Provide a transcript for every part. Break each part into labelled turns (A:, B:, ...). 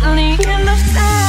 A: Constantly in the sand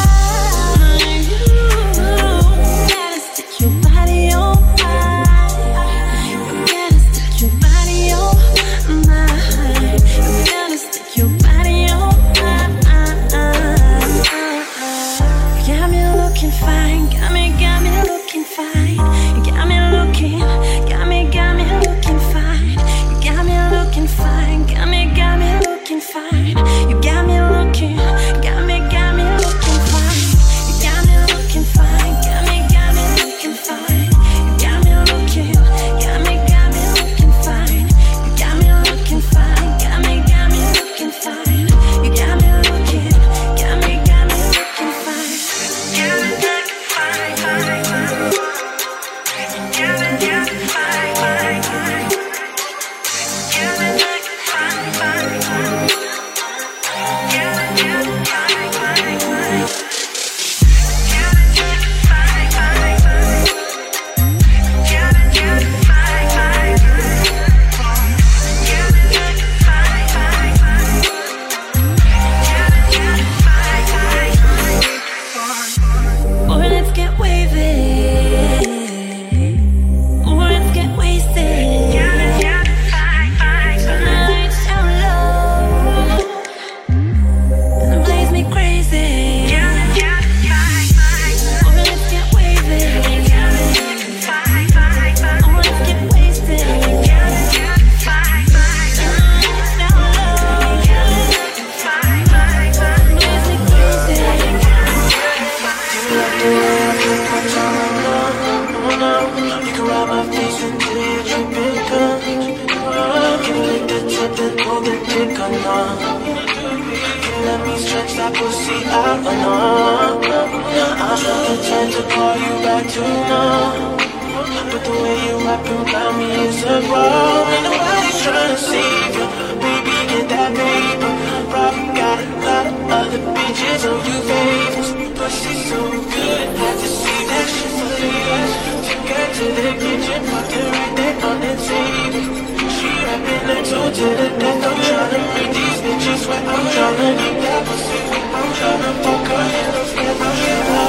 B: the dick or not. Let me stretch that pussy out for not. I felt the time to call you back to now. But the way you wrap around me is a problem. And nobody's trying to save you. Baby, get that paper. Probably got a lot of other bitches on you, But Pussy so good, had to see that she's a years get to the kitchen, fucking right there on the table. She rapping that two to the death. I'm tryna make these bitches sweat. I'm tryna get that pussy. I'm tryna fuck her in the skin. I'm tryna.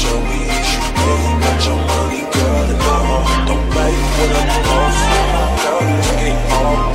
B: Show me if you pay, got your money, girl, and all. Don't play when I'm off, girl. Take it all.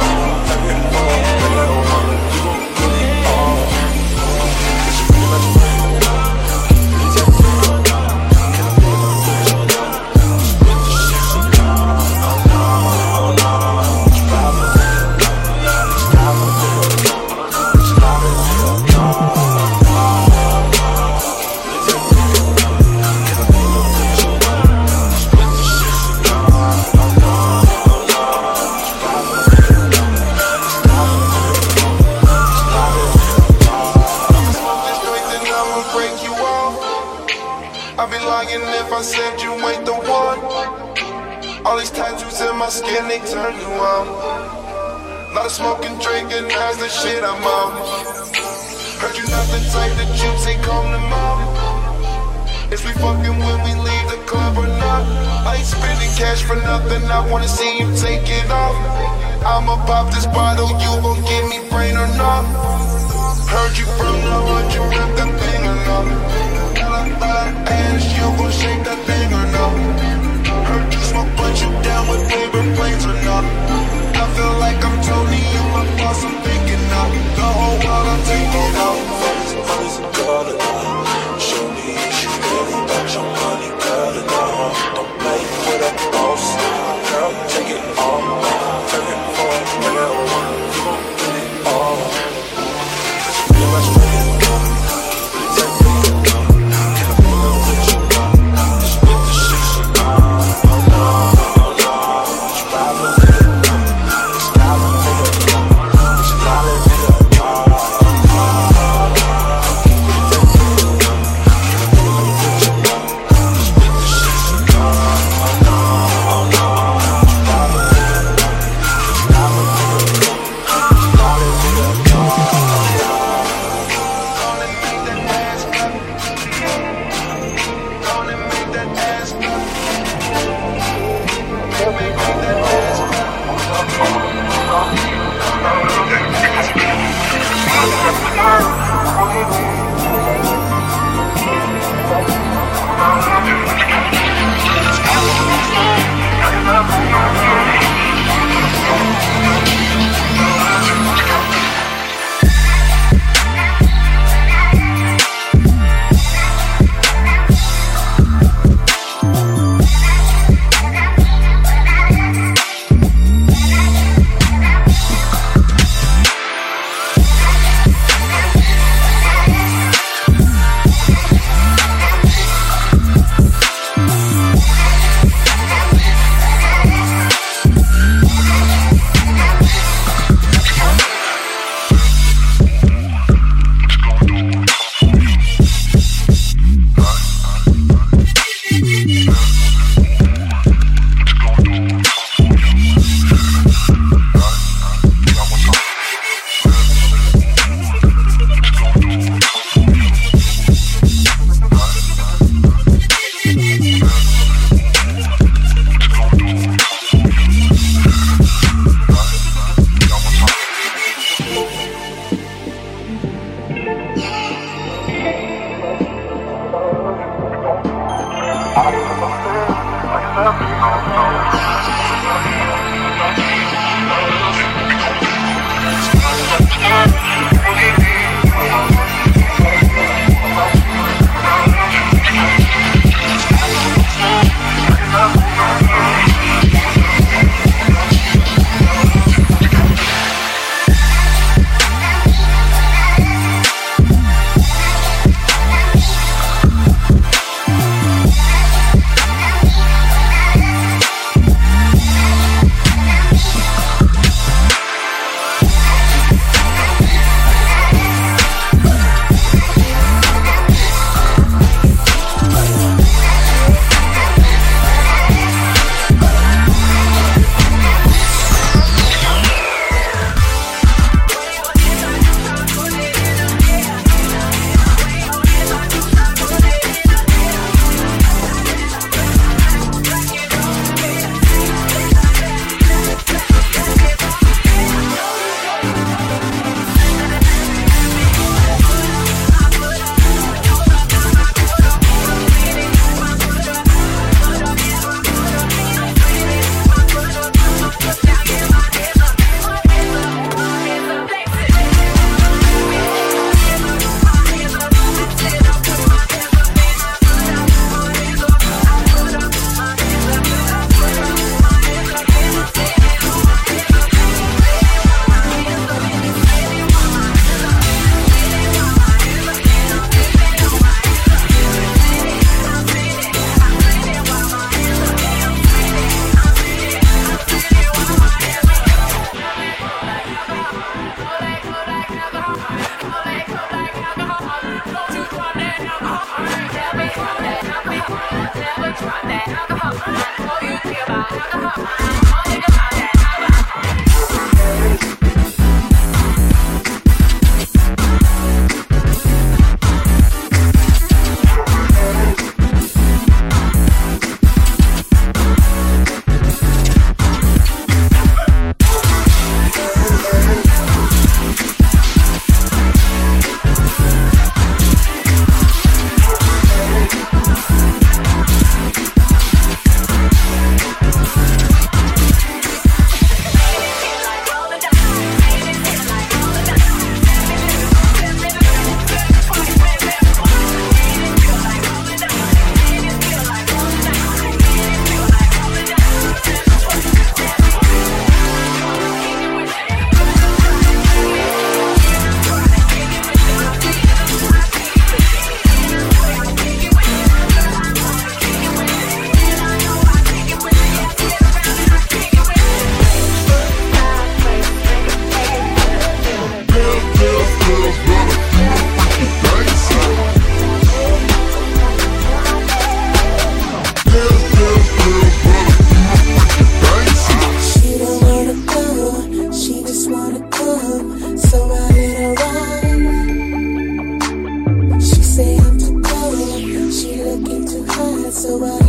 C: so right.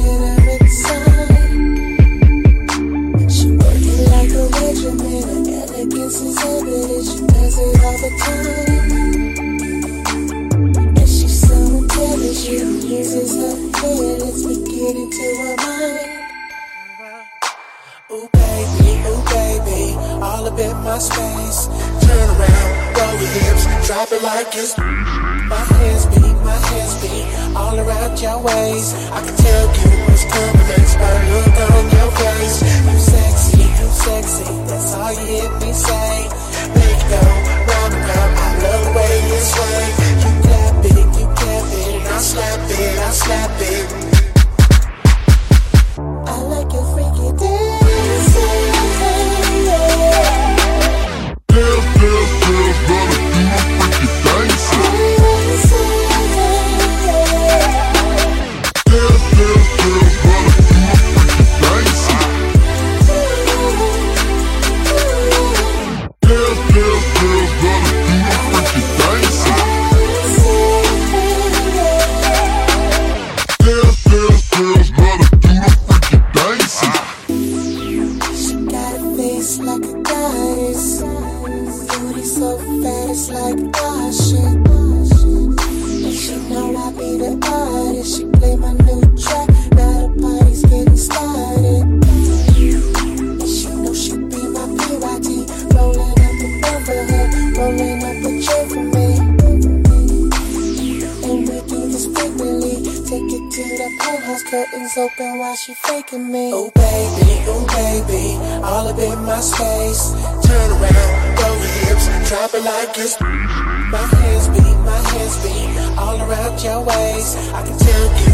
D: your ways. I can tell you.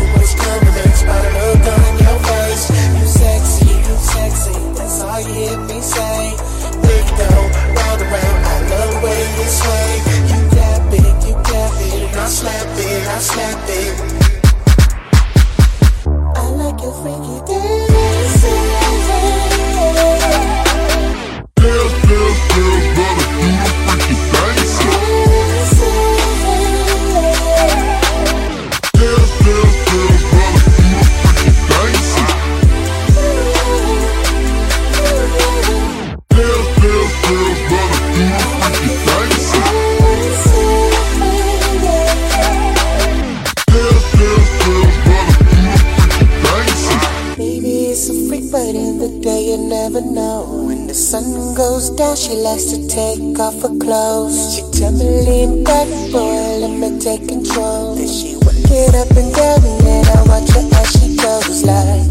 C: likes to take off her clothes. She tell me lean back, boy, let me take control. Then she work it up and down, and I watch her as she goes like.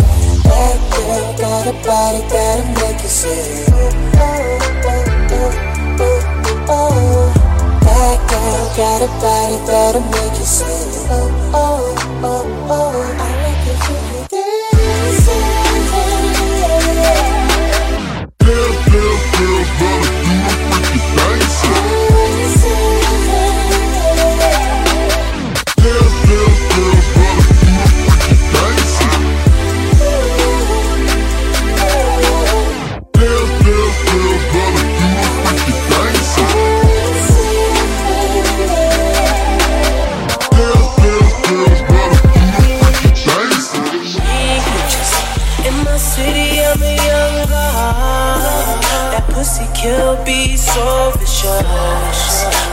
C: That girl got a body that'll make you say, oh, oh, oh, oh. That girl got a body that'll make you say, oh, oh, oh, oh. oh.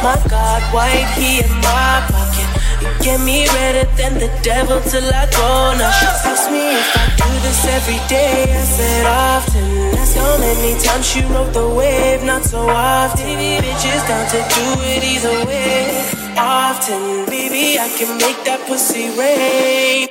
B: My God, white he in my pocket. You get me redder than the devil till I go. Now she asks me if I do this every day. I said often. That's how many times she wrote the wave. Not so often. Baby, bitches down to do it either way. Often, baby, I can make that pussy rain.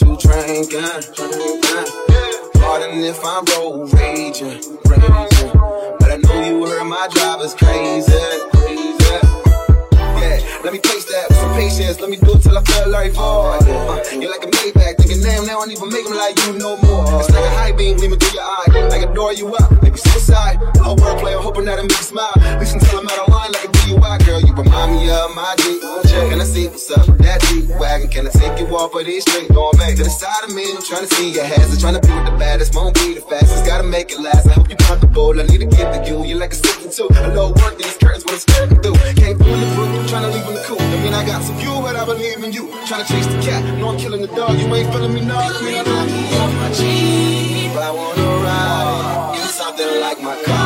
E: You drinking. Pardon if I'm road raging, raging. But I know you heard my driver's crazy, crazy. Let me taste that with some patience. Let me do it till I feel like void. Uh, you're like a Maybach, thinking damn, now I don't even make them like you no more. It's like a high beam gleaming through your eye. I adore you up, maybe suicide. A wordplay, I'm hoping that it makes you smile. Listen till I'm out of me of my G. Can I see what's up with that G wagon? Can I take you off of these streets? Going back to the side of me, I'm trying to see your hazards. Trying to be with the baddest, won't be the fastest. Gotta make it last. I hope you comfortable. I need to get to you. You're like a 62. A low work, these curtains, what I'm skirting through. Can't fool the book, trying to leave in the cool. I mean, I got some you, but I believe in you. Trying to chase the cat, no, I'm killing the dog. You ain't feeling me, no. I mean, I know you off my
A: Jeep.
E: I wanna ride in something like my car.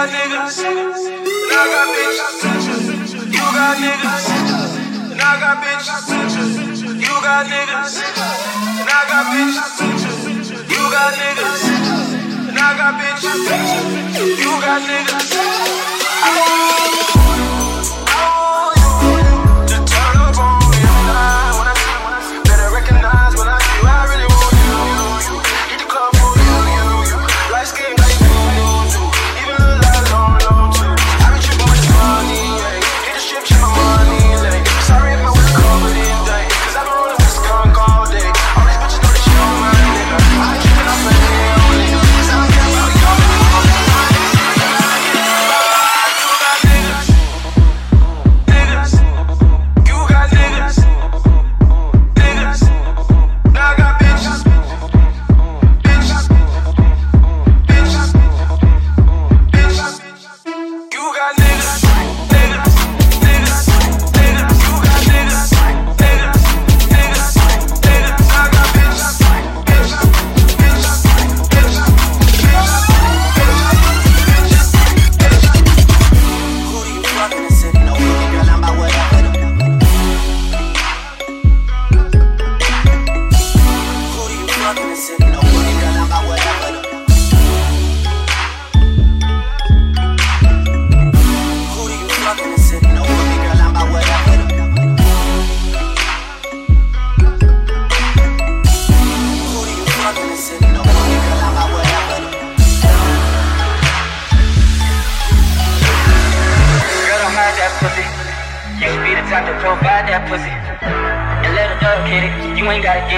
F: Got niggas, and I got bitches. You got niggas, and I got bitches. You got niggas, and I got bitches. You got niggas, and I got bitches. You got niggas.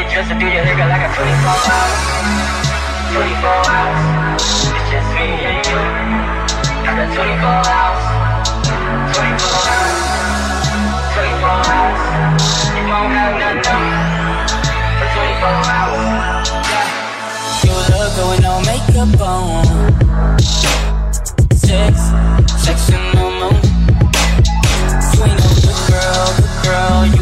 G: need just to do your hair like a 24 hours. 24 hours. It's just me and you. Got 24 hours. 24 hours. 24 hours. You won't have nothing for 24 hours. Yeah.
B: You look good with no makeup on. Sex, sex in the moon. You ain't no girl, good girl. You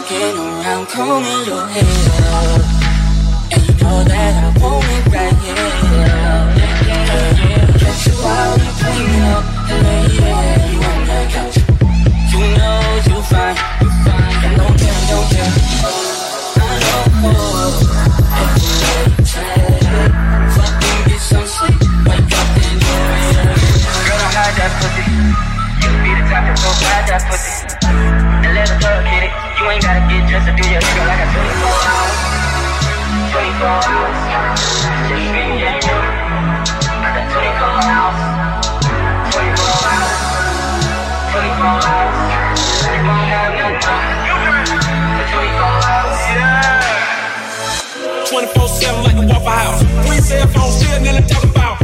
B: walking around combing your hair. And you know that I want it right here. Get you out and clean up and lay you on the couch. You know you fine, fine.
G: Don't
B: care,
G: don't
B: care. Get some sleep. Girl,
G: don't hide that pussy. You be the type to go that pussy. And let her get it ain't gotta get just to be a nigga like I 24 hours. 24 hours. Got 24 hours. 24 hours. 24 hours. 24 hours.
F: Yeah.
H: 24/7 like the Waffle House. We cell phones still nearly talk about.